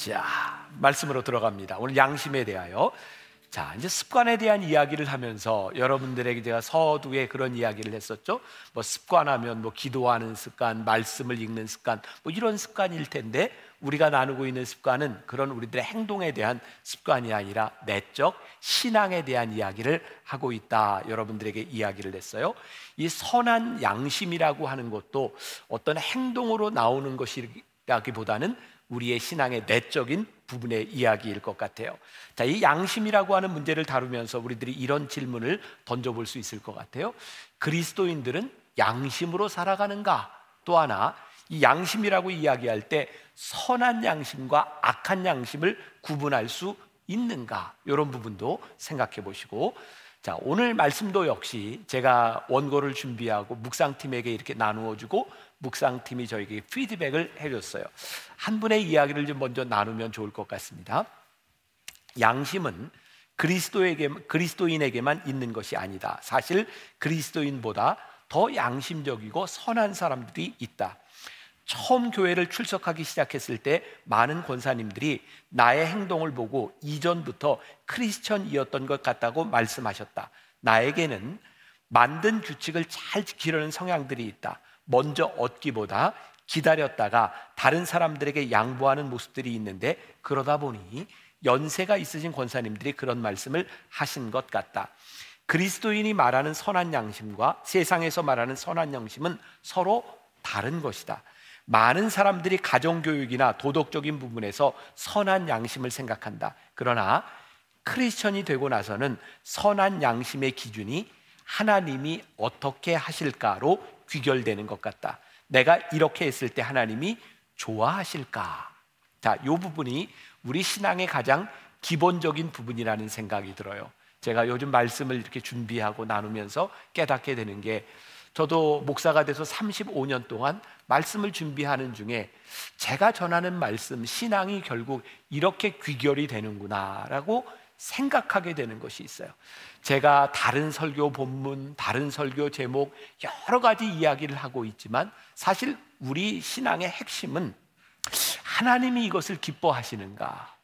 자, 말씀으로 들어갑니다. 오늘 양심에 대하여. 자, 이제 습관에 대한 이야기를 하면서 여러분들에게 제가 서두에 그런 이야기를 했었죠. 뭐 습관하면 뭐 기도하는 습관, 말씀을 읽는 습관, 뭐 이런 습관일 텐데 우리가 나누고 있는 습관은 그런 우리들의 행동에 대한 습관이 아니라 내적 신앙에 대한 이야기를 하고 있다. 여러분들에게 이야기를 했어요. 이 선한 양심이라고 하는 것도 어떤 행동으로 나오는 것이라기보다는 우리의 신앙의 내적인 부분의 이야기일 것 같아요. 자, 이 양심이라고 하는 문제를 다루면서 우리들이 이런 질문을 던져볼 수 있을 것 같아요. 그리스도인들은 양심으로 살아가는가? 또 하나, 이 양심이라고 이야기할 때 선한 양심과 악한 양심을 구분할 수 있는가? 이런 부분도 생각해 보시고 자, 오늘 말씀도 역시 제가 원고를 준비하고 묵상팀에게 이렇게 나누어 주고 묵상팀이 저에게 피드백을 해 줬어요. 한 분의 이야기를 좀 먼저 나누면 좋을 것 같습니다. 양심은 그리스도에게 그리스도인에게만 있는 것이 아니다. 사실 그리스도인보다 더 양심적이고 선한 사람들이 있다. 처음 교회를 출석하기 시작했을 때 많은 권사님들이 나의 행동을 보고 이전부터 크리스천이었던 것 같다고 말씀하셨다. 나에게는 만든 규칙을 잘 지키려는 성향들이 있다. 먼저 얻기보다 기다렸다가 다른 사람들에게 양보하는 모습들이 있는데 그러다 보니 연세가 있으신 권사님들이 그런 말씀을 하신 것 같다. 그리스도인이 말하는 선한 양심과 세상에서 말하는 선한 양심은 서로 다른 것이다. 많은 사람들이 가정교육이나 도덕적인 부분에서 선한 양심을 생각한다. 그러나 크리스천이 되고 나서는 선한 양심의 기준이 하나님이 어떻게 하실까로 귀결되는 것 같다. 내가 이렇게 했을 때 하나님이 좋아하실까? 자, 이 부분이 우리 신앙의 가장 기본적인 부분이라는 생각이 들어요. 제가 요즘 말씀을 이렇게 준비하고 나누면서 깨닫게 되는 게 저도 목사가 돼서 35년 동안 말씀을 준비하는 중에 제가 전하는 말씀, 신앙이 결국 이렇게 귀결이 되는구나라고 생각하게 되는 것이 있어요. 제가 다른 설교 본문, 다른 설교 제목, 여러 가지 이야기를 하고 있지만 사실 우리 신앙의 핵심은 하나님이 이것을 기뻐하시는가?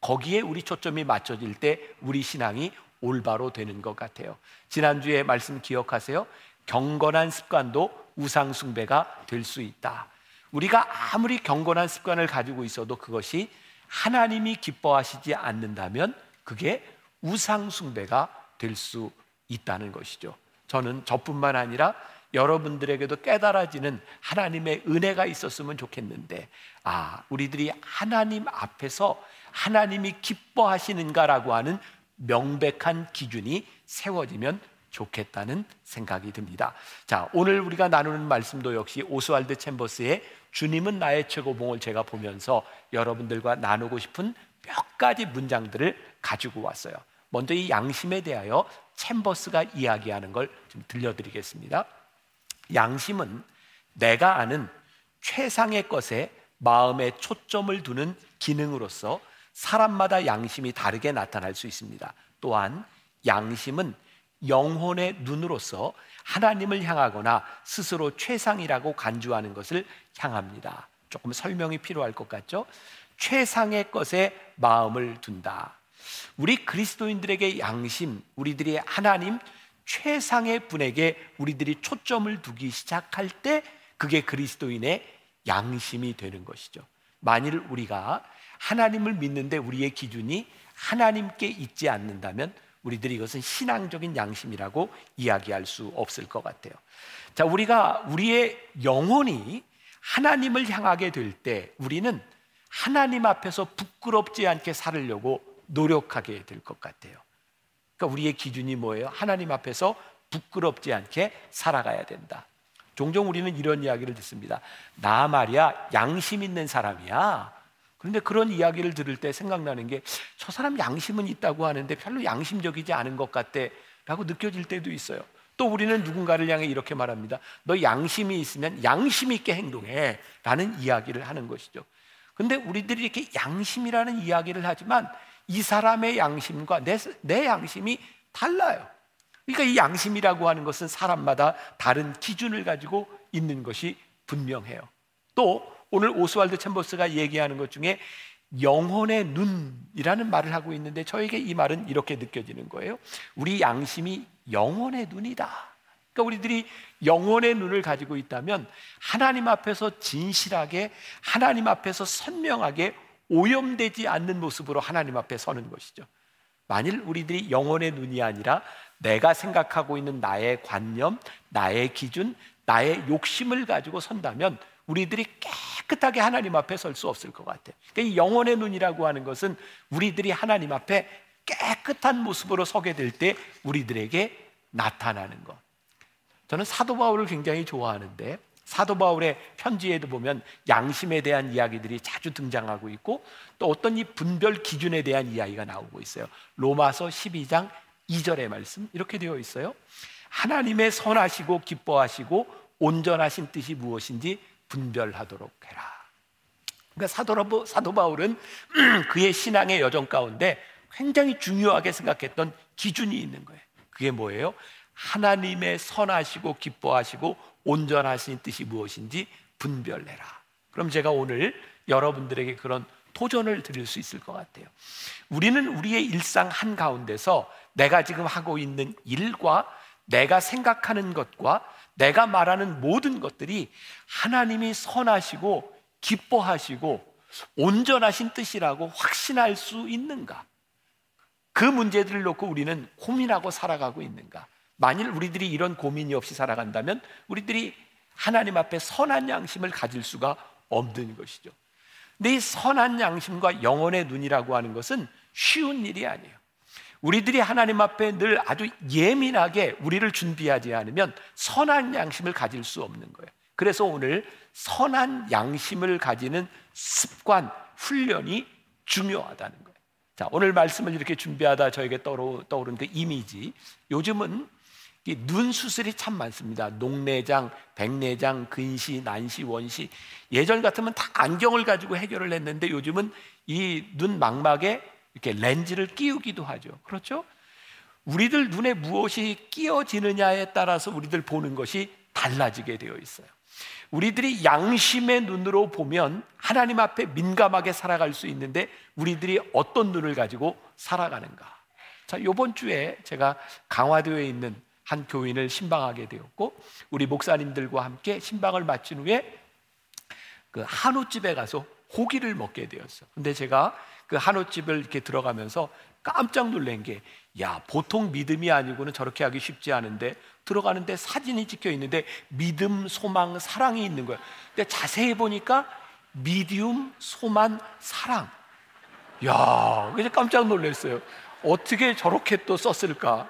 거기에 우리 초점이 맞춰질 때 우리 신앙이 올바로 되는 것 같아요. 지난주에 말씀 기억하세요? 경건한 습관도 우상숭배가 될 수 있다. 우리가 아무리 경건한 습관을 가지고 있어도 그것이 하나님이 기뻐하시지 않는다면 그게 우상숭배가 될 수 있다는 것이죠. 저는 저뿐만 아니라 여러분들에게도 깨달아지는 하나님의 은혜가 있었으면 좋겠는데, 아, 우리들이 하나님 앞에서 하나님이 기뻐하시는가라고 하는 명백한 기준이 세워지면 좋겠다는 생각이 듭니다. 자, 오늘 우리가 나누는 말씀도 역시 오스왈드 챔버스의 주님은 나의 최고봉을 제가 보면서 여러분들과 나누고 싶은 몇 가지 문장들을 가지고 왔어요. 먼저 이 양심에 대하여 챔버스가 이야기하는 걸 좀 들려드리겠습니다. 양심은 내가 아는 최상의 것에 마음에 초점을 두는 기능으로서 사람마다 양심이 다르게 나타날 수 있습니다. 또한 양심은 영혼의 눈으로서 하나님을 향하거나 스스로 최상이라고 간주하는 것을 향합니다. 조금 설명이 필요할 것 같죠? 최상의 것에 마음을 둔다. 우리 그리스도인들에게 양심, 우리들이 하나님 최상의 분에게 우리들이 초점을 두기 시작할 때 그게 그리스도인의 양심이 되는 것이죠. 만일 우리가 하나님을 믿는데 우리의 기준이 하나님께 있지 않는다면 우리들이 이것은 신앙적인 양심이라고 이야기할 수 없을 것 같아요. 자, 우리가 우리의 영혼이 하나님을 향하게 될 때 우리는 하나님 앞에서 부끄럽지 않게 살으려고 노력하게 될 것 같아요. 그러니까 우리의 기준이 뭐예요? 하나님 앞에서 부끄럽지 않게 살아가야 된다. 종종 우리는 이런 이야기를 듣습니다. 나 말이야 양심 있는 사람이야. 그런데 그런 이야기를 들을 때 생각나는 게 저 사람 양심은 있다고 하는데 별로 양심적이지 않은 것 같대라고 느껴질 때도 있어요. 또 우리는 누군가를 향해 이렇게 말합니다. 너 양심이 있으면 양심 있게 행동해 라는 이야기를 하는 것이죠. 근데 우리들이 이렇게 양심이라는 이야기를 하지만 이 사람의 양심과 내, 내 양심이 달라요. 그러니까 이 양심이라고 하는 것은 사람마다 다른 기준을 가지고 있는 것이 분명해요. 또 오늘 오스왈드 챔버스가 얘기하는 것 중에 영혼의 눈이라는 말을 하고 있는데 저에게 이 말은 이렇게 느껴지는 거예요. 우리 양심이 영혼의 눈이다. 그러니까 우리들이 영혼의 눈을 가지고 있다면 하나님 앞에서 진실하게 하나님 앞에서 선명하게 오염되지 않는 모습으로 하나님 앞에 서는 것이죠. 만일 우리들이 영혼의 눈이 아니라 내가 생각하고 있는 나의 관념, 나의 기준, 나의 욕심을 가지고 선다면 우리들이 깨끗하게 하나님 앞에 설 수 없을 것 같아요. 그러니까 이 영혼의 눈이라고 하는 것은 우리들이 하나님 앞에 깨끗한 모습으로 서게 될 때 우리들에게 나타나는 것. 저는 사도 바울을 굉장히 좋아하는데 사도 바울의 편지에도 보면 양심에 대한 이야기들이 자주 등장하고 있고 또 어떤 이 분별 기준에 대한 이야기가 나오고 있어요. 로마서 12장 2절의 말씀 이렇게 되어 있어요. 하나님의 선하시고 기뻐하시고 온전하신 뜻이 무엇인지 분별하도록 해라. 그러니까 사도, 바울은 그의 신앙의 여정 가운데 굉장히 중요하게 생각했던 기준이 있는 거예요. 그게 뭐예요? 하나님의 선하시고 기뻐하시고 온전하신 뜻이 무엇인지 분별해라. 그럼 제가 오늘 여러분들에게 그런 도전을 드릴 수 있을 것 같아요. 우리는 우리의 일상 한 가운데서 내가 지금 하고 있는 일과 내가 생각하는 것과 내가 말하는 모든 것들이 하나님이 선하시고 기뻐하시고 온전하신 뜻이라고 확신할 수 있는가? 그 문제들을 놓고 우리는 고민하고 살아가고 있는가? 만일 우리들이 이런 고민이 없이 살아간다면 우리들이 하나님 앞에 선한 양심을 가질 수가 없는 것이죠. 근데 이 선한 양심과 영혼의 눈이라고 하는 것은 쉬운 일이 아니에요. 우리들이 하나님 앞에 늘 아주 예민하게 우리를 준비하지 않으면 선한 양심을 가질 수 없는 거예요. 그래서 오늘 선한 양심을 가지는 습관, 훈련이 중요하다는 거예요. 자, 오늘 말씀을 이렇게 준비하다 저에게 그 이미지. 요즘은 눈 수술이 참 많습니다. 녹내장, 백내장, 근시, 난시, 원시. 예전 같으면 다 안경을 가지고 해결을 했는데 요즘은 이 눈 망막에 이렇게 렌즈를 끼우기도 하죠. 그렇죠? 우리들 눈에 무엇이 끼어지느냐에 따라서 우리들 보는 것이 달라지게 되어 있어요. 우리들이 양심의 눈으로 보면 하나님 앞에 민감하게 살아갈 수 있는데 우리들이 어떤 눈을 가지고 살아가는가? 자, 요번 주에 제가 강화도에 있는 한 교인을 신방하게 되었고 우리 목사님들과 함께 신방을 마친 후에 그 한우집에 가서 고기를 먹게 되었어. 근데 제가 그 한우집을 이렇게 들어가면서 깜짝 놀란 게, 야, 보통 믿음이 아니고는 저렇게 하기 쉽지 않은데, 들어가는데 사진이 찍혀 있는데, 믿음, 소망, 사랑이 있는 거야. 근데 자세히 보니까, 미디움, 소만, 사랑. 야, 그래서 깜짝 놀랐어요. 어떻게 저렇게 또 썼을까?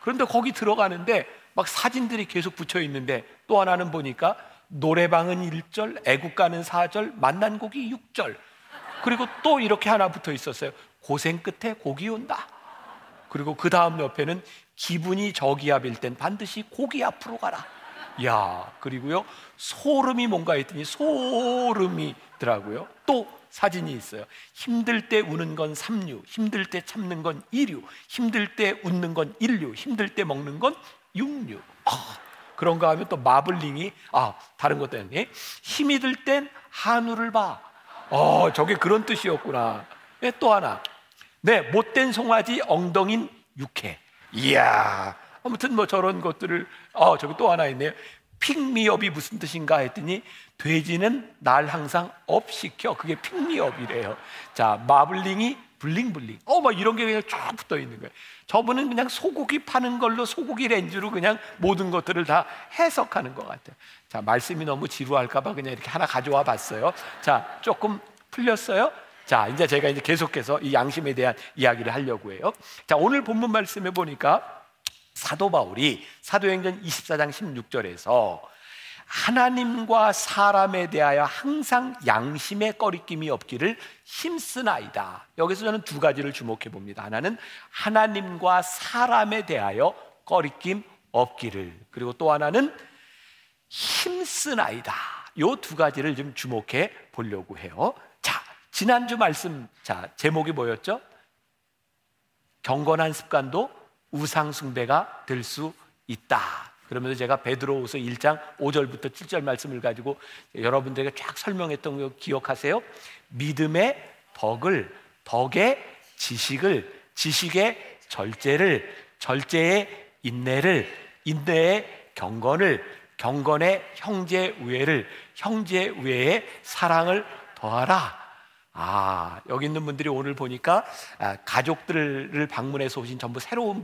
그런데 거기 들어가는데 막 사진들이 계속 붙여 있는데 또 하나는 보니까 노래방은 1절, 애국가는 4절, 만난 곡이 6절. 그리고 또 이렇게 하나 붙어 있었어요. 고생 끝에 곡이 온다. 그리고 그 다음 옆에는 기분이 저기압일 땐 반드시 고기 앞으로 가라. 야, 그리고요. 소름이 뭔가 했더니 소름이더라고요. 또 사진이 있어요. 힘들 때 우는 건 삼류, 힘들 때 참는 건 이류, 힘들 때 웃는 건 일류, 힘들 때 먹는 건 육류. 아, 그런가 하면 또 마블링이 아 다른 것 때문에 힘이 들 땐 한우를 봐. 어 저게 그런 뜻이었구나. 네, 또 하나. 네 못된 송아지 엉덩인 육회. 이야 아무튼 뭐 저런 것들을 어 저기 또 하나 있네요. pig me up이 무슨 뜻인가 했더니 돼지는 날 항상 up 시켜. 그게 pig me up이래요. 자, 마블링이 bling bling. 어, 막 이런 게 그냥 쫙 붙어 있는 거예요. 저분은 그냥 소고기 파는 걸로 소고기 렌즈로 그냥 모든 것들을 다 해석하는 것 같아요. 자, 말씀이 너무 지루할까봐 그냥 이렇게 하나 가져와 봤어요. 자, 조금 풀렸어요? 자, 이제 제가 이제 계속해서 이 양심에 대한 이야기를 하려고 해요. 자, 오늘 본문 말씀에 보니까 사도 바울이 사도행전 24장 16절에서 하나님과 사람에 대하여 항상 양심의 꺼리낌이 없기를 힘쓰나이다. 여기서 저는 두 가지를 주목해 봅니다. 하나는 하나님과 사람에 대하여 꺼리낌 없기를. 그리고 또 하나는 힘쓰나이다. 요 두 가지를 좀 주목해 보려고 해요. 자, 지난주 말씀, 자, 제목이 뭐였죠? 경건한 습관도 우상숭배가 될 수 있다. 그러면서 제가 베드로후서 1장 5절부터 7절 말씀을 가지고 여러분들에게 쫙 설명했던 거 기억하세요? 믿음의 덕을, 덕의 지식을, 지식의 절제를, 절제의 인내를, 인내의 경건을, 경건의 형제 우애를, 형제 우애의 사랑을 더하라. 아, 여기 있는 분들이 오늘 보니까 아, 가족들을 방문해서 오신 전부 새로운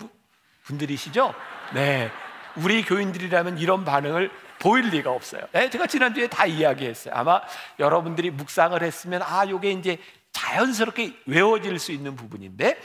분들이시죠? 네. 우리 교인들이라면 이런 반응을 보일 리가 없어요. 네, 제가 지난주에 다 이야기했어요. 아마 여러분들이 묵상을 했으면 아, 요게 이제 자연스럽게 외워질 수 있는 부분인데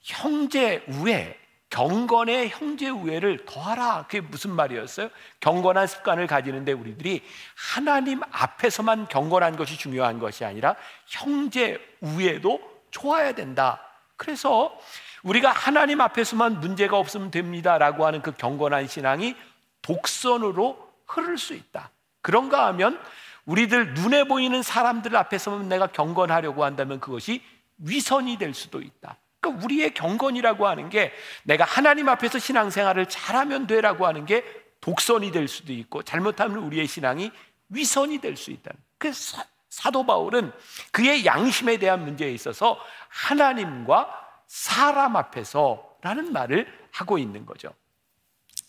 형제 우애, 경건의 형제 우애를 더하라. 그게 무슨 말이었어요? 경건한 습관을 가지는데 우리들이 하나님 앞에서만 경건한 것이 중요한 것이 아니라 형제 우애도 좋아야 된다. 그래서 우리가 하나님 앞에서만 문제가 없으면 됩니다라고 하는 그 경건한 신앙이 독선으로 흐를 수 있다. 그런가 하면 우리들 눈에 보이는 사람들 앞에서만 내가 경건하려고 한다면 그것이 위선이 될 수도 있다. 그러니까 우리의 경건이라고 하는 게 내가 하나님 앞에서 신앙생활을 잘하면 되라고 하는 게 독선이 될 수도 있고 잘못하면 우리의 신앙이 위선이 될 수 있다. 그래서 사도 바울은 그의 양심에 대한 문제에 있어서 하나님과 사람 앞에서 라는 말을 하고 있는 거죠.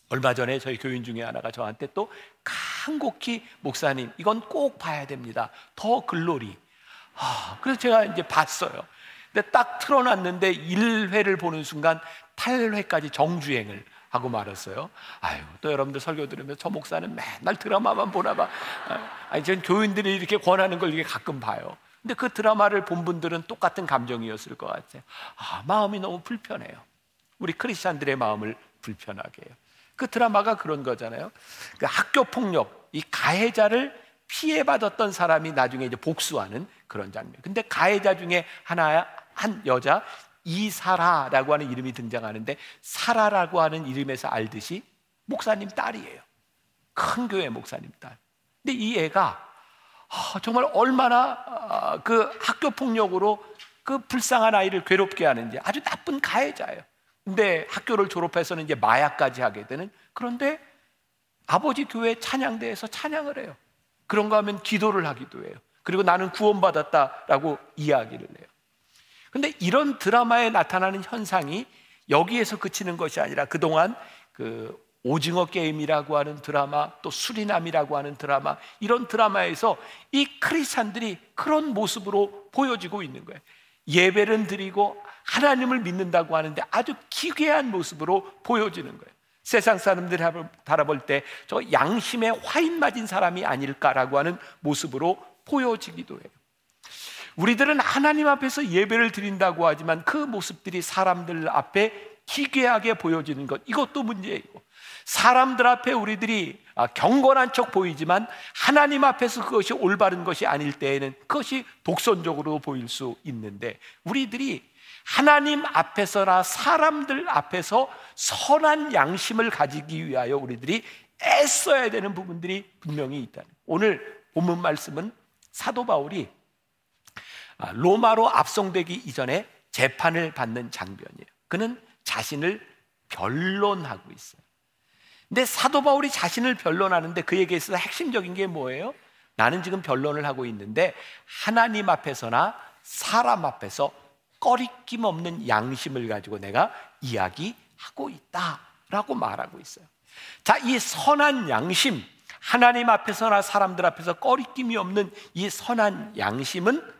얼마 전에 저희 교인 중에 하나가 저한테 또 간곡히 목사님 이건 꼭 봐야 됩니다. 더 글로리. 아, 그래서 제가 이제 봤어요. 근데 딱 틀어놨는데 1회를 보는 순간 8회까지 정주행을 하고 말았어요. 아유, 또 여러분들 설교 들으면 저 목사는 맨날 드라마만 보나 봐. 아, 아니, 전 교인들이 이렇게 권하는 걸 이게 가끔 봐요. 근데 그 드라마를 본 분들은 똑같은 감정이었을 것 같아요. 아, 마음이 너무 불편해요. 우리 크리스찬들의 마음을 불편하게 해요. 그 드라마가 그런 거잖아요. 그 학교 폭력, 이 가해자를 피해받았던 사람이 나중에 이제 복수하는 그런 장면. 근데 가해자 중에 하나, 한 여자, 이사라라고 하는 이름이 등장하는데, 사라라고 하는 이름에서 알듯이 목사님 딸이에요. 큰 교회 목사님 딸. 근데 이 애가 아, 정말 얼마나 아, 그 학교 폭력으로 그 불쌍한 아이를 괴롭게 하는지 아주 나쁜 가해자예요. 근데 학교를 졸업해서는 이제 마약까지 하게 되는 그런데 아버지 교회 찬양대에서 찬양을 해요. 그런가 하면 기도를 하기도 해요. 그리고 나는 구원받았다라고 이야기를 해요. 근데 이런 드라마에 나타나는 현상이 여기에서 그치는 것이 아니라 그동안 그 오징어 게임이라고 하는 드라마, 또 수리남이라고 하는 드라마, 이런 드라마에서 이 크리스찬들이 그런 모습으로 보여지고 있는 거예요. 예배를 드리고 하나님을 믿는다고 하는데 아주 기괴한 모습으로 보여지는 거예요. 세상 사람들이 바라볼 때 저 양심에 화인 맞은 사람이 아닐까라고 하는 모습으로 보여지기도 해요. 우리들은 하나님 앞에서 예배를 드린다고 하지만 그 모습들이 사람들 앞에 기괴하게 보여지는 것 이것도 문제이고 사람들 앞에 우리들이 아, 경건한 척 보이지만 하나님 앞에서 그것이 올바른 것이 아닐 때에는 그것이 독선적으로 보일 수 있는데 우리들이 하나님 앞에서나 사람들 앞에서 선한 양심을 가지기 위하여 우리들이 애써야 되는 부분들이 분명히 있다. 오늘 본문 말씀은 사도 바울이 아, 로마로 압송되기 이전에 재판을 받는 장면이에요. 그는 자신을 변론하고 있어요. 근데 사도 바울이 자신을 변론하는데 그에게 있어서 핵심적인 게 뭐예요? 나는 지금 변론을 하고 있는데 하나님 앞에서나 사람 앞에서 꺼리낌 없는 양심을 가지고 내가 이야기하고 있다라고 말하고 있어요. 자, 이 선한 양심, 하나님 앞에서나 사람들 앞에서 꺼리낌이 없는 이 선한 양심은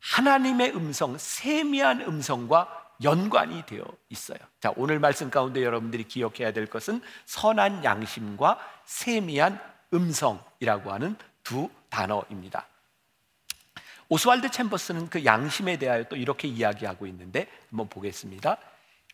하나님의 음성, 세미한 음성과 연관이 되어 있어요. 자, 오늘 말씀 가운데 여러분들이 기억해야 될 것은 선한 양심과 세미한 음성이라고 하는 두 단어입니다. 오스왈드 챔버스는 그 양심에 대하여 또 이렇게 이야기하고 있는데 한번 보겠습니다.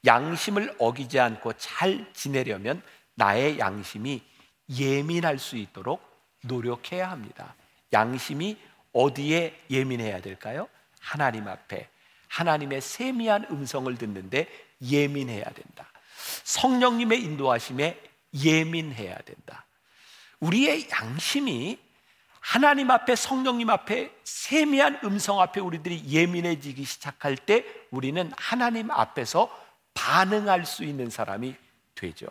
양심을 어기지 않고 잘 지내려면 나의 양심이 예민할 수 있도록 노력해야 합니다. 양심이 어디에 예민해야 될까요? 하나님 앞에 하나님의 세미한 음성을 듣는데 예민해야 된다. 성령님의 인도하심에 예민해야 된다. 우리의 양심이 하나님 앞에 성령님 앞에 세미한 음성 앞에 우리들이 예민해지기 시작할 때 우리는 하나님 앞에서 반응할 수 있는 사람이 되죠.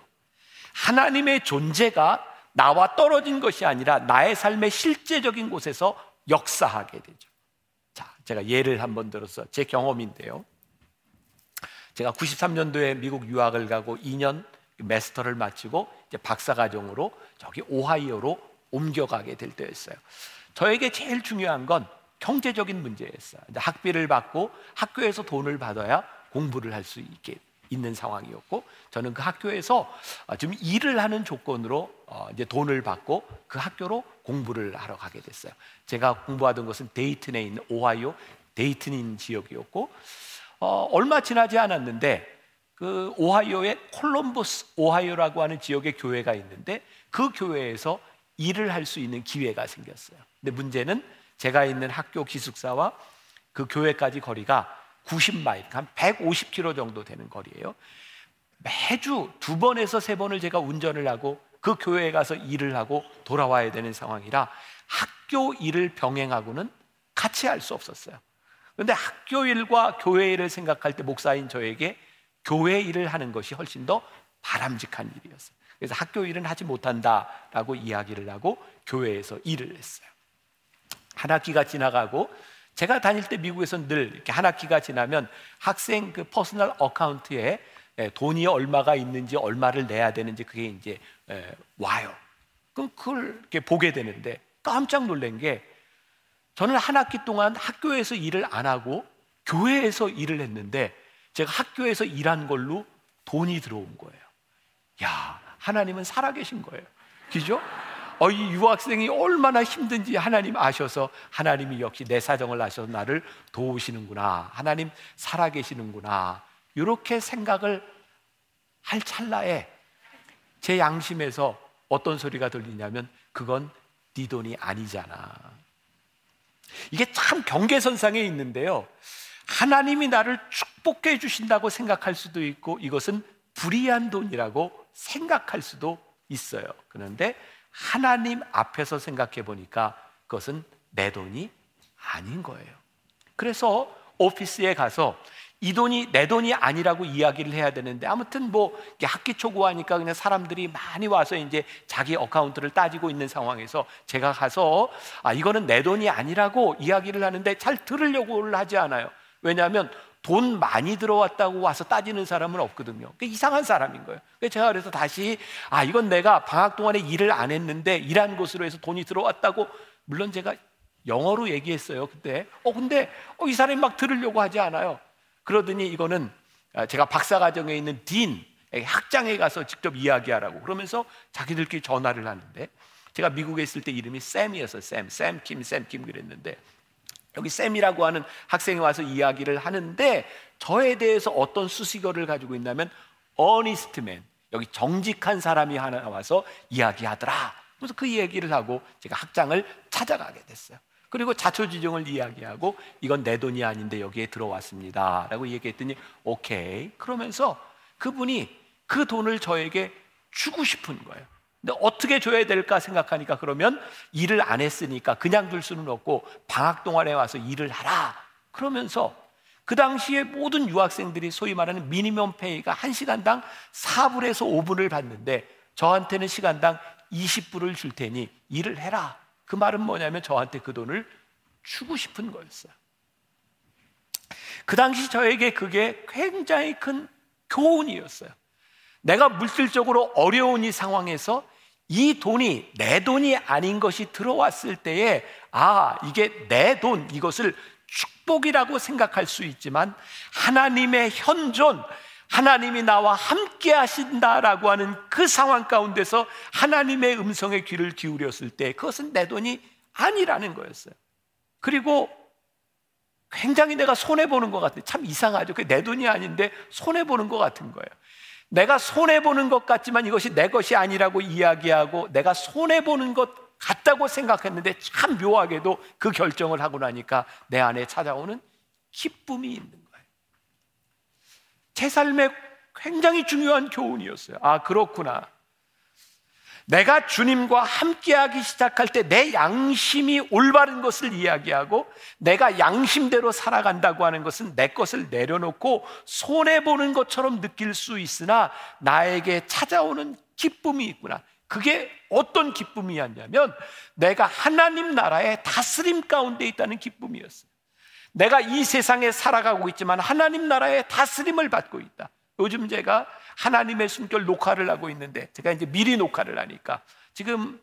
하나님의 존재가 나와 떨어진 것이 아니라 나의 삶의 실제적인 곳에서 역사하게 되죠. 제가 예를 한번 들어서 제 경험인데요. 제가 93년도에 미국 유학을 가고 2년 메스터를 마치고 이제 박사 과정으로 저기 오하이오로 옮겨가게 될 때였어요. 저에게 제일 중요한 건 경제적인 문제였어요. 학비를 받고 학교에서 돈을 받아야 공부를 할 수 있게 있는 상황이었고 저는 그 학교에서 좀 일을 하는 조건으로 어, 이제 돈을 받고 그 학교로 공부를 하러 가게 됐어요. 제가 공부하던 것은 데이튼에 있는 오하이오 데이튼인 지역이었고 어, 얼마 지나지 않았는데 그 오하이오의 콜럼버스 오하이오라고 하는 지역의 교회가 있는데 그 교회에서 일을 할 수 있는 기회가 생겼어요. 근데 문제는 제가 있는 학교 기숙사와 그 교회까지 거리가 90마일, 한 150km 정도 되는 거리예요. 매주 두 번에서 세 번을 제가 운전을 하고 그 교회에 가서 일을 하고 돌아와야 되는 상황이라 학교 일을 병행하고는 같이 할 수 없었어요. 그런데 학교 일과 교회 일을 생각할 때 목사인 저에게 교회 일을 하는 것이 훨씬 더 바람직한 일이었어요. 그래서 학교 일은 하지 못한다라고 이야기를 하고 교회에서 일을 했어요. 한 학기가 지나가고 제가 다닐 때 미국에서는 늘 이렇게 한 학기가 지나면 학생 그 personal account에 돈이 얼마가 있는지 얼마를 내야 되는지 그게 이제 와요. 그럼 그걸 이렇게 보게 되는데 깜짝 놀란 게 저는 한 학기 동안 학교에서 일을 안 하고 교회에서 일을 했는데 제가 학교에서 일한 걸로 돈이 들어온 거예요. 야, 하나님은 살아계신 거예요. 그죠? 어, 이 유학생이 얼마나 힘든지 하나님 아셔서 하나님이 역시 내 사정을 아셔서 나를 도우시는구나. 하나님 살아계시는구나. 이렇게 생각을 할 찰나에 제 양심에서 어떤 소리가 들리냐면 그건 네 돈이 아니잖아. 이게 참 경계선상에 있는데요. 하나님이 나를 축복해 주신다고 생각할 수도 있고 이것은 불이한 돈이라고 생각할 수도 있어요. 그런데 하나님 앞에서 생각해 보니까 그것은 내 돈이 아닌 거예요. 그래서 오피스에 가서 이 돈이 내 돈이 아니라고 이야기를 해야 되는데 아무튼 뭐 학기 초구하니까 그냥 사람들이 많이 와서 이제 자기 어카운트를 따지고 있는 상황에서 제가 가서 아 이거는 내 돈이 아니라고 이야기를 하는데 잘 들으려고 하지 않아요. 왜냐하면 돈 많이 들어왔다고 와서 따지는 사람은 없거든요. 이상한 사람인 거예요. 제가 그래서 다시 아 이건 내가 방학 동안에 일을 안 했는데 일한 곳으로 해서 돈이 들어왔다고 물론 제가 영어로 얘기했어요 그때. 어 근데 어, 이 사람이 막 들으려고 하지 않아요. 그러더니 이거는 아, 제가 박사과정에 있는 딘 학장에 가서 직접 이야기하라고 그러면서 자기들끼리 전화를 하는데 제가 미국에 있을 때 이름이 샘이었어요. 샘, 샘 킴, 샘킴 그랬는데 여기 샘이라고 하는 학생이 와서 이야기를 하는데 저에 대해서 어떤 수식어를 가지고 있냐면 어니스트맨 여기 정직한 사람이 하나 와서 이야기하더라. 그래서 그 얘기를 하고 제가 학장을 찾아가게 됐어요. 그리고 자초지종을 이야기하고 이건 내 돈이 아닌데 여기에 들어왔습니다. 라고 얘기했더니 오케이. 그러면서 그분이 그 돈을 저에게 주고 싶은 거예요. 근데 어떻게 줘야 될까 생각하니까 그러면 일을 안 했으니까 그냥 둘 수는 없고 방학 동안에 와서 일을 하라. 그러면서 그 당시에 모든 유학생들이 소위 말하는 미니멈 페이가 1시간당 4불에서 5불을 받는데 저한테는 시간당 20불을 줄 테니 일을 해라. 그 말은 뭐냐면 저한테 그 돈을 주고 싶은 거였어요. 그 당시 저에게 그게 굉장히 큰 교훈이었어요. 내가 물질적으로 어려운 이 상황에서 이 돈이 내 돈이 아닌 것이 들어왔을 때에 아, 이게 내 돈, 이것을 축복이라고 생각할 수 있지만 하나님의 현존, 하나님이 나와 함께 하신다라고 하는 그 상황 가운데서 하나님의 음성에 귀를 기울였을 때 그것은 내 돈이 아니라는 거였어요. 그리고 굉장히 내가 손해보는 것 같아요. 참 이상하죠. 내 돈이 아닌데 손해보는 것 같은 거예요. 내가 손해보는 것 같지만 이것이 내 것이 아니라고 이야기하고 내가 손해보는 것 같다고 생각했는데 참 묘하게도 그 결정을 하고 나니까 내 안에 찾아오는 기쁨이 있는 거예요. 제 삶에 굉장히 중요한 교훈이었어요. 아, 그렇구나. 내가 주님과 함께하기 시작할 때 내 양심이 올바른 것을 이야기하고 내가 양심대로 살아간다고 하는 것은 내 것을 내려놓고 손해보는 것처럼 느낄 수 있으나 나에게 찾아오는 기쁨이 있구나. 그게 어떤 기쁨이었냐면 내가 하나님 나라의 다스림 가운데 있다는 기쁨이었어요. 내가 이 세상에 살아가고 있지만 하나님 나라의 다스림을 받고 있다. 요즘 제가 하나님의 숨결 녹화를 하고 있는데 제가 이제 미리 녹화를 하니까 지금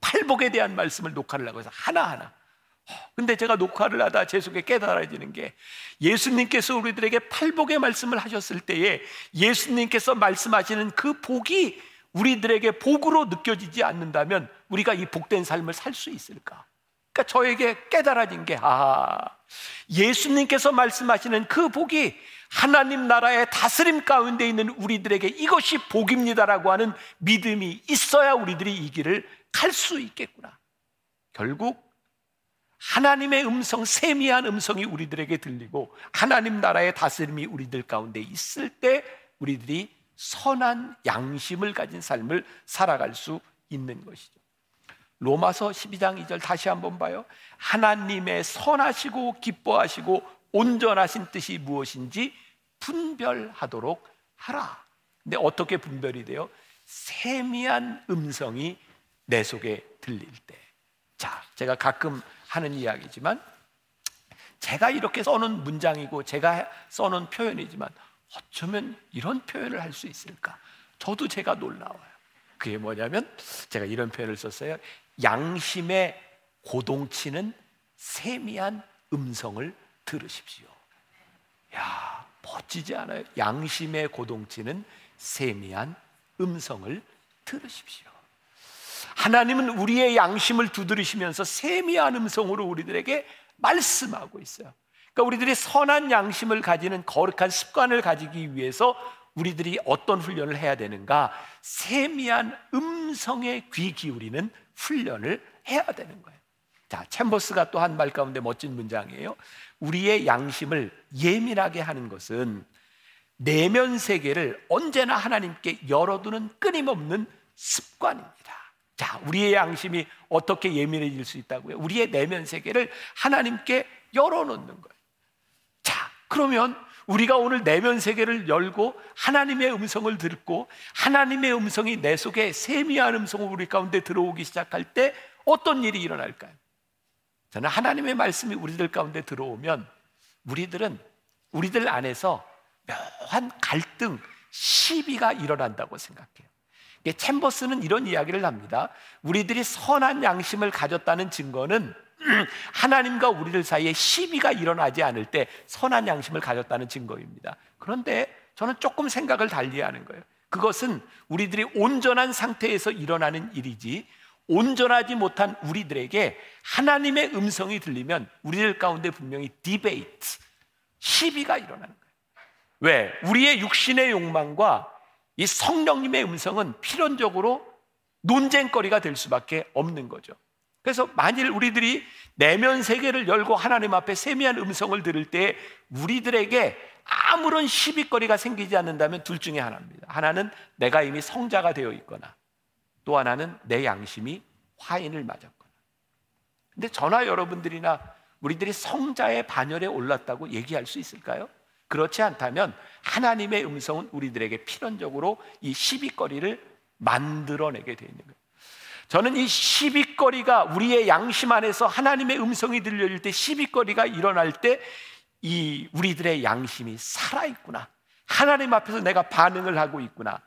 팔복에 대한 말씀을 녹화를 하고 해서 하나하나 근데 제가 녹화를 하다 제 속에 깨달아지는 게 예수님께서 우리들에게 팔복의 말씀을 하셨을 때에 예수님께서 말씀하시는 그 복이 우리들에게 복으로 느껴지지 않는다면 우리가 이 복된 삶을 살 수 있을까? 그러니까 저에게 깨달아진 게 아, 예수님께서 말씀하시는 그 복이 하나님 나라의 다스림 가운데 있는 우리들에게 이것이 복입니다라고 하는 믿음이 있어야 우리들이 이 길을 갈 수 있겠구나. 결국 하나님의 음성, 세미한 음성이 우리들에게 들리고 하나님 나라의 다스림이 우리들 가운데 있을 때 우리들이 선한 양심을 가진 삶을 살아갈 수 있는 것이죠. 로마서 12장 2절 다시 한번 봐요. 하나님의 선하시고 기뻐하시고 온전하신 뜻이 무엇인지 분별하도록 하라. 근데 어떻게 분별이 돼요? 세미한 음성이 내 속에 들릴 때. 자, 제가 가끔 하는 이야기지만 제가 이렇게 써놓은 문장이고 제가 써놓은 표현이지만 어쩌면 이런 표현을 할 수 있을까? 저도 제가 놀라워요. 그게 뭐냐면 제가 이런 표현을 썼어요. 양심의 고동치는 세미한 음성을 들으십시오. 야, 멋지지 않아요? 양심의 고동치는 세미한 음성을 들으십시오. 하나님은 우리의 양심을 두드리시면서 세미한 음성으로 우리들에게 말씀하고 있어요. 그러니까 우리들이 선한 양심을 가지는 거룩한 습관을 가지기 위해서 우리들이 어떤 훈련을 해야 되는가? 세미한 음성에 귀 기울이는 훈련을 해야 되는 거예요. 자, 챔버스가 또 한 말 가운데 멋진 문장이에요. 우리의 양심을 예민하게 하는 것은 내면 세계를 언제나 하나님께 열어두는 끊임없는 습관입니다. 자, 우리의 양심이 어떻게 예민해질 수 있다고요? 우리의 내면 세계를 하나님께 열어놓는 거예요. 자, 그러면 우리가 오늘 내면 세계를 열고 하나님의 음성을 듣고 하나님의 음성이 내 속에 세미한 음성으로 우리 가운데 들어오기 시작할 때 어떤 일이 일어날까요? 저는 하나님의 말씀이 우리들 가운데 들어오면 우리들은 우리들 안에서 묘한 갈등, 시비가 일어난다고 생각해요. 챔버스는 이런 이야기를 합니다. 우리들이 선한 양심을 가졌다는 증거는 하나님과 우리들 사이에 시비가 일어나지 않을 때 선한 양심을 가졌다는 증거입니다. 그런데 저는 조금 생각을 달리 하는 거예요. 그것은 우리들이 온전한 상태에서 일어나는 일이지 온전하지 못한 우리들에게 하나님의 음성이 들리면 우리들 가운데 분명히 디베이트, 시비가 일어나는 거예요. 왜? 우리의 육신의 욕망과 이 성령님의 음성은 필연적으로 논쟁거리가 될 수밖에 없는 거죠. 그래서 만일 우리들이 내면 세계를 열고 하나님 앞에 세미한 음성을 들을 때 우리들에게 아무런 시비거리가 생기지 않는다면 둘 중에 하나입니다. 하나는 내가 이미 성자가 되어 있거나 또 하나는 내 양심이 화인을 맞았거나. 근데 저나 여러분들이나 우리들이 성자의 반열에 올랐다고 얘기할 수 있을까요? 그렇지 않다면 하나님의 음성은 우리들에게 필연적으로 이 시비거리를 만들어내게 되어 있는 거예요. 저는 이 시비거리가 우리의 양심 안에서 하나님의 음성이 들려질 때 시비거리가 일어날 때 이 우리들의 양심이 살아있구나. 하나님 앞에서 내가 반응을 하고 있구나.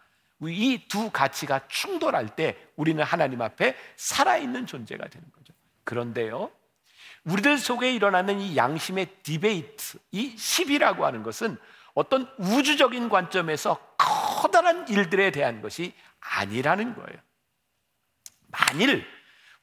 이 두 가치가 충돌할 때 우리는 하나님 앞에 살아있는 존재가 되는 거죠. 그런데요, 우리들 속에 일어나는 이 양심의 디베이트, 이 시비라고 하는 것은 어떤 우주적인 관점에서 커다란 일들에 대한 것이 아니라는 거예요. 만일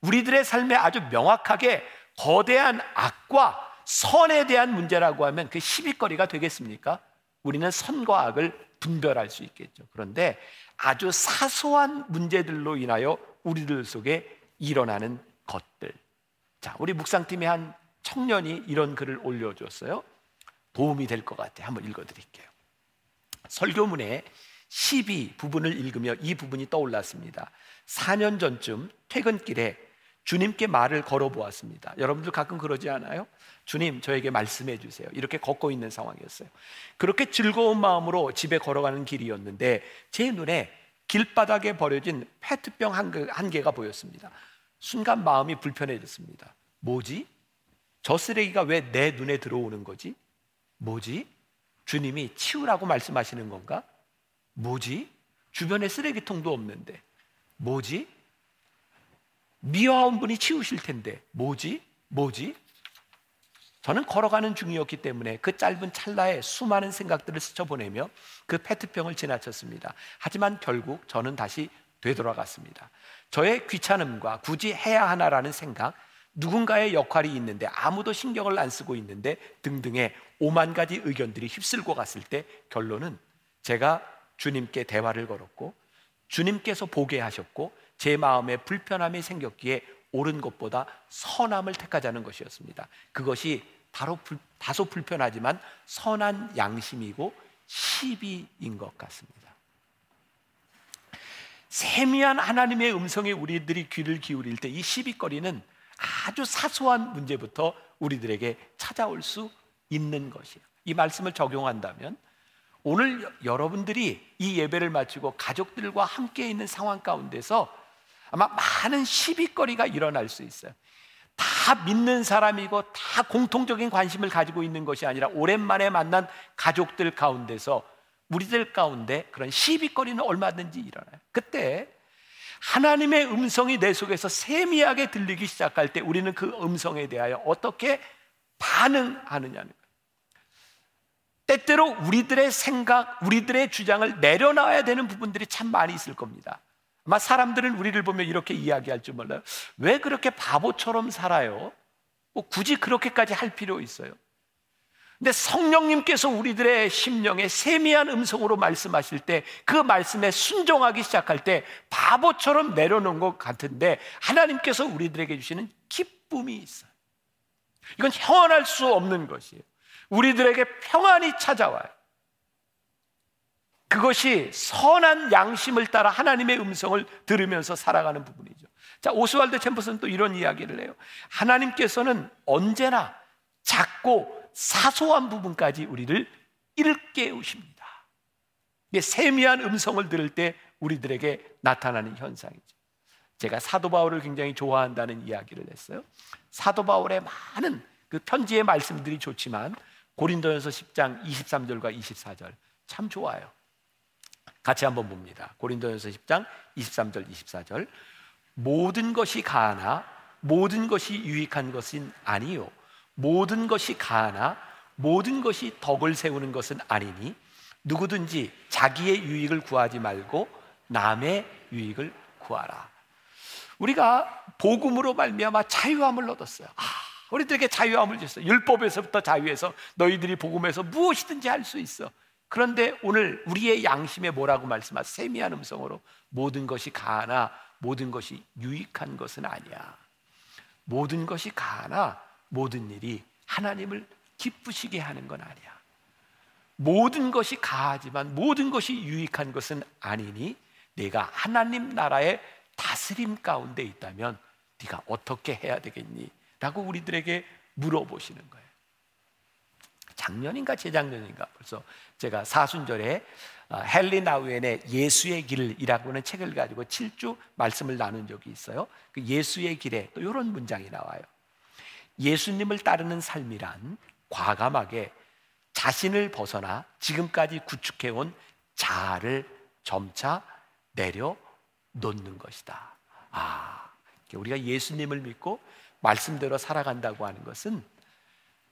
우리들의 삶에 아주 명확하게 거대한 악과 선에 대한 문제라고 하면 그 시비거리가 되겠습니까? 우리는 선과 악을 분별할 수 있겠죠. 그런데 아주 사소한 문제들로 인하여 우리들 속에 일어나는 것들, 자, 우리 묵상팀의 한 청년이 이런 글을 올려줬어요. 도움이 될 것 같아요. 한번 읽어드릴게요. 설교문에 12 부분을 읽으며 이 부분이 떠올랐습니다. 4년 전쯤 퇴근길에 주님께 말을 걸어보았습니다. 여러분들 가끔 그러지 않아요? 주님, 저에게 말씀해 주세요. 이렇게 걷고 있는 상황이었어요. 그렇게 즐거운 마음으로 집에 걸어가는 길이었는데 제 눈에 길바닥에 버려진 페트병 한 개가 보였습니다. 순간 마음이 불편해졌습니다. 뭐지? 저 쓰레기가 왜 내 눈에 들어오는 거지? 뭐지? 주님이 치우라고 말씀하시는 건가? 뭐지? 주변에 쓰레기통도 없는데. 뭐지? 미화원 분이 치우실 텐데. 뭐지? 뭐지? 저는 걸어가는 중이었기 때문에 그 짧은 찰나에 수많은 생각들을 스쳐보내며 그 페트병을 지나쳤습니다. 하지만 결국 저는 다시 되돌아갔습니다. 저의 귀찮음과 굳이 해야 하나라는 생각, 누군가의 역할이 있는데 아무도 신경을 안 쓰고 있는데 등등의 오만 가지 의견들이 휩쓸고 갔을 때 결론은 제가 주님께 대화를 걸었고 주님께서 보게 하셨고 제 마음에 불편함이 생겼기에 옳은 것보다 선함을 택하자는 것이었습니다. 그것이 바로 불, 다소 불편하지만 선한 양심이고 시비인 것 같습니다. 세미한 하나님의 음성에 우리들이 귀를 기울일 때 이 시비거리는 아주 사소한 문제부터 우리들에게 찾아올 수 있는 것이에요. 이 말씀을 적용한다면 오늘 여러분들이 이 예배를 마치고 가족들과 함께 있는 상황 가운데서 아마 많은 시비거리가 일어날 수 있어요. 다 믿는 사람이고 다 공통적인 관심을 가지고 있는 것이 아니라 오랜만에 만난 가족들 가운데서 우리들 가운데 그런 시비거리는 얼마든지 일어나요. 그때 하나님의 음성이 내 속에서 세미하게 들리기 시작할 때 우리는 그 음성에 대하여 어떻게 반응하느냐는. 때때로 우리들의 생각, 우리들의 주장을 내려놔야 되는 부분들이 참 많이 있을 겁니다. 아마 사람들은 우리를 보면 이렇게 이야기할 줄 몰라요. 왜 그렇게 바보처럼 살아요? 뭐 굳이 그렇게까지 할 필요 있어요? 근데 성령님께서 우리들의 심령에 세미한 음성으로 말씀하실 때 그 말씀에 순종하기 시작할 때 바보처럼 내려놓은 것 같은데 하나님께서 우리들에게 주시는 기쁨이 있어요. 이건 형언할 수 없는 것이에요. 우리들에게 평안이 찾아와요. 그것이 선한 양심을 따라 하나님의 음성을 들으면서 살아가는 부분이죠. 자, 오스왈드 챔퍼스는 또 이런 이야기를 해요. 하나님께서는 언제나 작고 사소한 부분까지 우리를 일깨우십니다. 세미한 음성을 들을 때 우리들에게 나타나는 현상이죠. 제가 사도 바울을 굉장히 좋아한다는 이야기를 했어요. 사도 바울의 많은 그 편지의 말씀들이 좋지만 고린도전서 10장 23절과 24절 참 좋아요. 같이 한번 봅니다. 고린도전서 10장 23절 24절 모든 것이 가하나 모든 것이 유익한 것은 아니요 모든 것이 가하나 모든 것이 덕을 세우는 것은 아니니 누구든지 자기의 유익을 구하지 말고 남의 유익을 구하라. 우리가 복음으로 말미암아 자유함을 얻었어요. 아, 우리들에게 자유함을 줬어요. 율법에서부터 자유해서 너희들이 복음에서 무엇이든지 할 수 있어. 그런데 오늘 우리의 양심에 뭐라고 말씀하세요? 세미한 음성으로 모든 것이 가하나 모든 것이 유익한 것은 아니야. 모든 것이 가하나 모든 일이 하나님을 기쁘시게 하는 건 아니야. 모든 것이 가하지만 모든 것이 유익한 것은 아니니 내가 하나님 나라의 다스림 가운데 있다면 네가 어떻게 해야 되겠니? 라고 우리들에게 물어보시는 거예요. 작년인가 재작년인가 벌써 제가 사순절에 어, 헨리 나우엔의 예수의 길이라고 하는 책을 가지고 7주 말씀을 나눈 적이 있어요. 그 예수의 길에 또 이런 문장이 나와요. 예수님을 따르는 삶이란 과감하게 자신을 벗어나 지금까지 구축해온 자아를 점차 내려 놓는 것이다. 아, 우리가 예수님을 믿고 말씀대로 살아간다고 하는 것은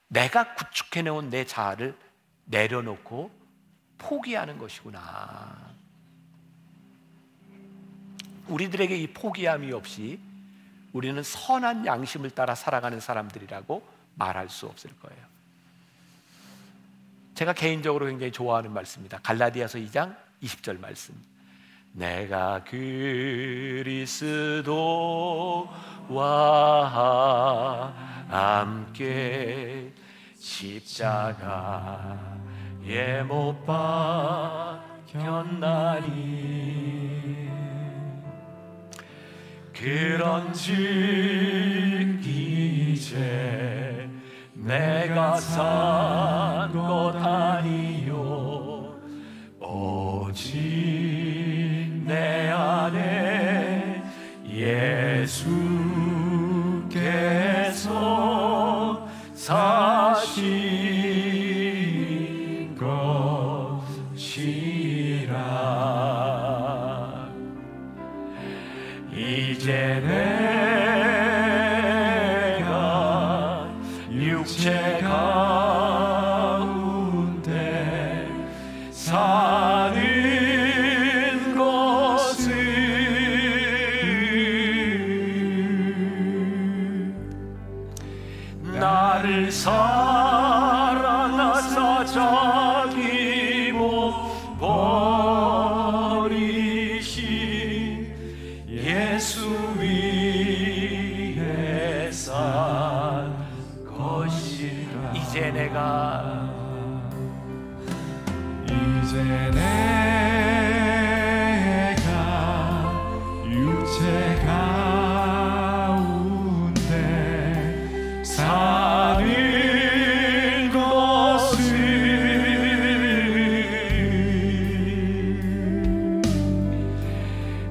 내가 구축해놓은 내 자아를 내려놓고 포기하는 것이구나. 우리들에게 이 포기함이 없이 우리는 선한 양심을 따라 살아가는 사람들이라고 말할 수 없을 거예요. 제가 개인적으로 굉장히 좋아하는 말씀입니다. 갈라디아서 2장 20절 말씀. 내가 그리스도와 함께 십자가에 못 박혔나니. 그런즉 이제 내가 산 것 아니요. 오직 내 안에 예수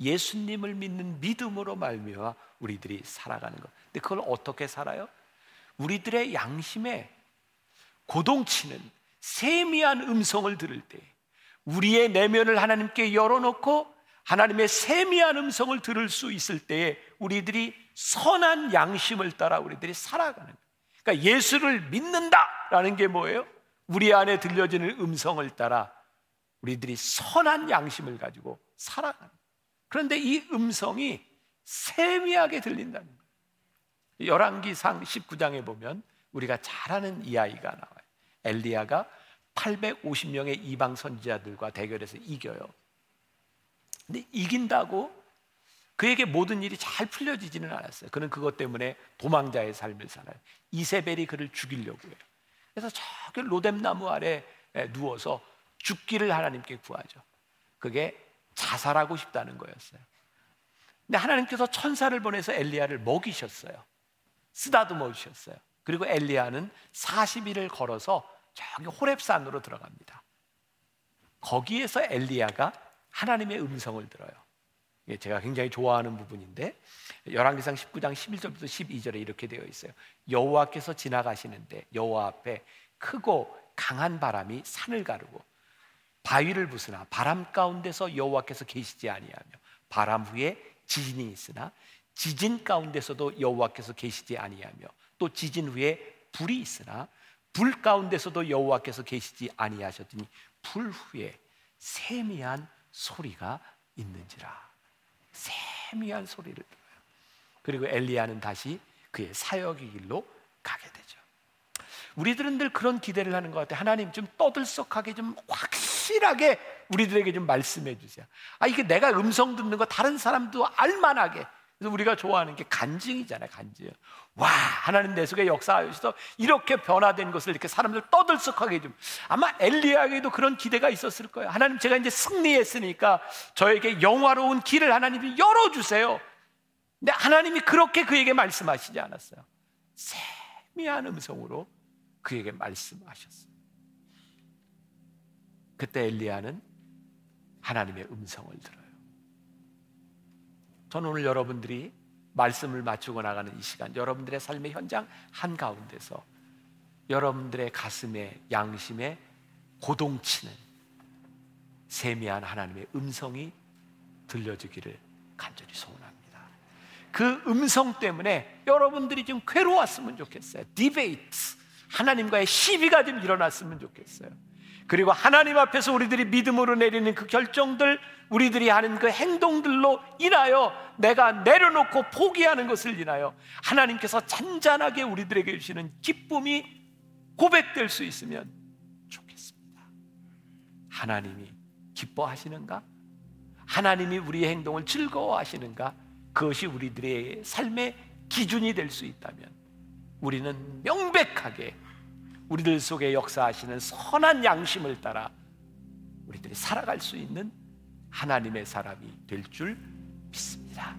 예수님을 믿는 믿음으로 말미암아 우리들이 살아가는 것. 근데 그걸 어떻게 살아요? 우리들의 양심에 고동치는 세미한 음성을 들을 때 우리의 내면을 하나님께 열어놓고 하나님의 세미한 음성을 들을 수 있을 때에 우리들이 선한 양심을 따라 우리들이 살아가는. 그러니까 예수를 믿는다라는 게 뭐예요? 우리 안에 들려지는 음성을 따라 우리들이 선한 양심을 가지고 살아가는 그런데 이 음성이 세미하게 들린다는 거예요. 열왕기상 19장에 보면 우리가 잘 아는 이 아이가 나와요. 엘리야가 850명의 이방 선지자들과 대결해서 이겨요. 근데 이긴다고 그에게 모든 일이 잘 풀려지지는 않았어요. 그는 그것 때문에 도망자의 삶을 살아요. 이세벨이 그를 죽이려고 해요. 그래서 저기 로뎀나무 아래 누워서 죽기를 하나님께 구하죠. 그게 자살하고 싶다는 거였어요. 근데 하나님께서 천사를 보내서 엘리야를 먹이셨어요. 쓰다듬어 주셨어요. 그리고 엘리야는 40일을 걸어서 저기 호렙산으로 들어갑니다. 거기에서 엘리야가 하나님의 음성을 들어요. 제가 굉장히 좋아하는 부분인데 열왕기상 19장 11절부터 12절에 이렇게 되어 있어요. 여호와께서 지나가시는데 여호와 앞에 크고 강한 바람이 산을 가르고 바위를 부수나 바람 가운데서 여호와께서 계시지 아니하며 바람 후에 지진이 있으나 지진 가운데서도 여호와께서 계시지 아니하며 또 지진 후에 불이 있으나 불 가운데서도 여호와께서 계시지 아니하셨더니 불 후에 세미한 소리가 있는지라 세미한 소리를 들어요. 그리고 엘리야는 다시 그의 사역의 길로 가게 되죠. 우리들은 늘 그런 기대를 하는 것 같아요. 하나님 좀 떠들썩하게 좀 확 실하게 우리들에게 좀 말씀해 주세요. 아, 이게 내가 음성 듣는 거 다른 사람도 알만하게. 그래서 우리가 좋아하는 게 간증이잖아요, 간증. 와, 하나님 내 속에 역사하셔서 이렇게 변화된 것을 이렇게 사람들 떠들썩하게 좀. 아마 엘리야에게도 그런 기대가 있었을 거예요. 하나님 제가 이제 승리했으니까 저에게 영화로운 길을 하나님이 열어주세요. 근데 하나님이 그렇게 그에게 말씀하시지 않았어요. 세미한 음성으로 그에게 말씀하셨어요. 그때 엘리야는 하나님의 음성을 들어요. 저는 오늘 여러분들이 말씀을 맞추고 나가는 이 시간, 여러분들의 삶의 현장 한 가운데서 여러분들의 가슴에, 양심에 고동치는 세미한 하나님의 음성이 들려주기를 간절히 소원합니다. 그 음성 때문에 여러분들이 좀 괴로웠으면 좋겠어요. 디베이트. 하나님과의 시비가 좀 일어났으면 좋겠어요. 그리고 하나님 앞에서 우리들이 믿음으로 내리는 그 결정들, 우리들이 하는 그 행동들로 인하여 내가 내려놓고 포기하는 것을 인하여 하나님께서 잔잔하게 우리들에게 주시는 기쁨이 고백될 수 있으면 좋겠습니다. 하나님이 기뻐하시는가? 하나님이 우리의 행동을 즐거워하시는가? 그것이 우리들의 삶의 기준이 될 수 있다면 우리는 명백하게 우리들 속에 역사하시는 선한 양심을 따라 우리들이 살아갈 수 있는 하나님의 사람이 될 줄 믿습니다.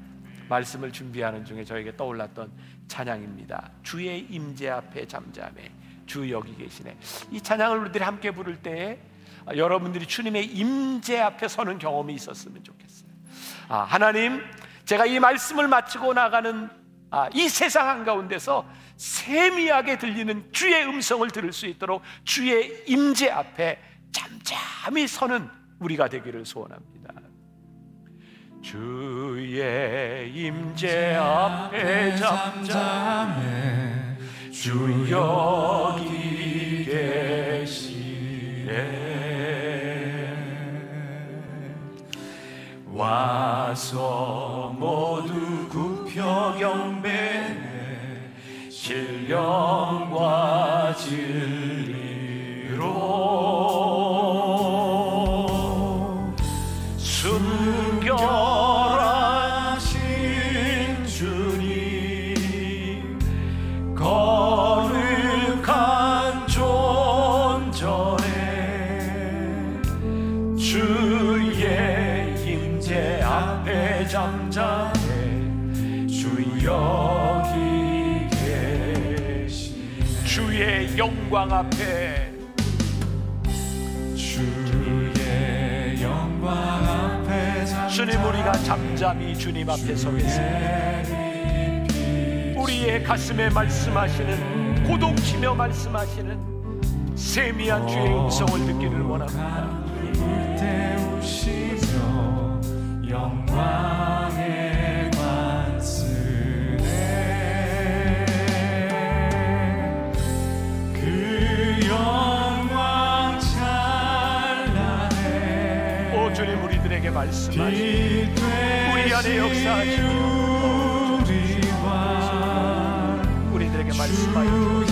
말씀을 준비하는 중에 저에게 떠올랐던 찬양입니다. 주의 임재 앞에 잠잠해 주 여기 계시네. 이 찬양을 우리들이 함께 부를 때 여러분들이 주님의 임재 앞에 서는 경험이 있었으면 좋겠어요. 아, 하나님, 제가 이 말씀을 마치고 나가는 아, 이 세상 한가운데서 세미하게 들리는 주의 음성을 들을 수 있도록 주의 임재 앞에 잠잠히 서는 우리가 되기를 소원합니다. 주의 임재 앞에 잠잠해 주 여기 계시네 와서 모두 굽혀 경배해 신령과 진리로 순결 영광 앞에. 주의 영광 앞에 주님 우리가 잠잠히 주님 앞에 서겠습니다. 우리의 가슴에 말씀하시는 고동치며 말씀하시는 세미한 주의 음성을 듣기를 원합니다. 태우시며 영광 말씀하시고 우리 안에 역사하시며 우리와 우리들에게 말씀하여 주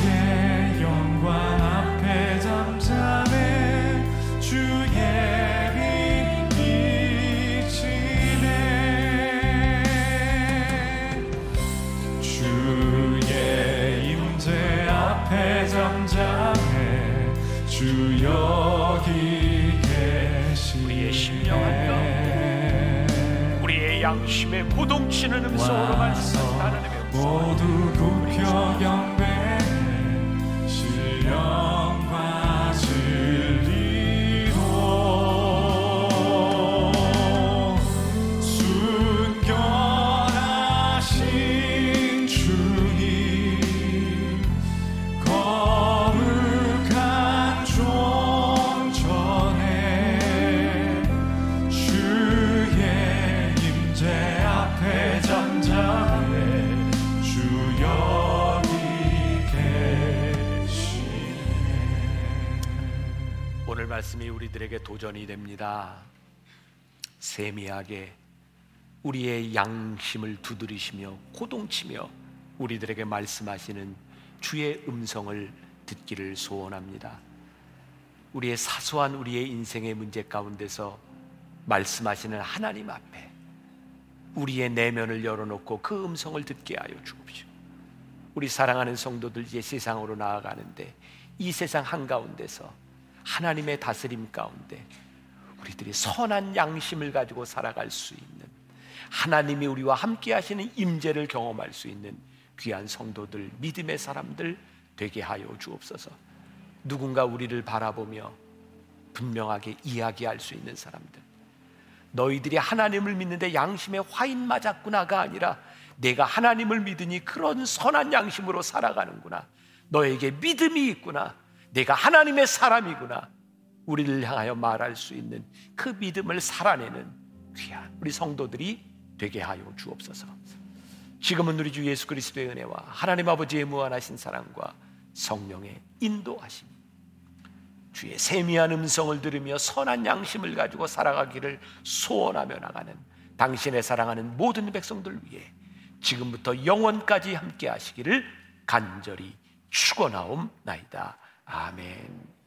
됩니다. 세미하게 우리의 양심을 두드리시며 고동치며 우리들에게 말씀하시는 주의 음성을 듣기를 소원합니다. 우리의 사소한 우리의 인생의 문제 가운데서 말씀하시는 하나님 앞에 우리의 내면을 열어놓고 그 음성을 듣게 하여 주옵시오. 우리 사랑하는 성도들 이제 세상으로 나아가는데 이 세상 한가운데서 하나님의 다스림 가운데 우리들이 선한 양심을 가지고 살아갈 수 있는 하나님이 우리와 함께 하시는 임재를 경험할 수 있는 귀한 성도들, 믿음의 사람들 되게 하여 주옵소서. 누군가 우리를 바라보며 분명하게 이야기할 수 있는 사람들. 너희들이 하나님을 믿는데 양심에 화인 맞았구나가 아니라 내가 하나님을 믿으니 그런 선한 양심으로 살아가는구나. 너에게 믿음이 있구나. 내가 하나님의 사람이구나. 우리를 향하여 말할 수 있는 그 믿음을 살아내는 귀한 우리 성도들이 되게 하여 주옵소서. 지금은 우리 주 예수 그리스도의 은혜와 하나님 아버지의 무한하신 사랑과 성령의 인도하심, 주의 세미한 음성을 들으며 선한 양심을 가지고 살아가기를 소원하며 나가는 당신의 사랑하는 모든 백성들 위해 지금부터 영원까지 함께 하시기를 간절히 축원하옵나이다. 아멘.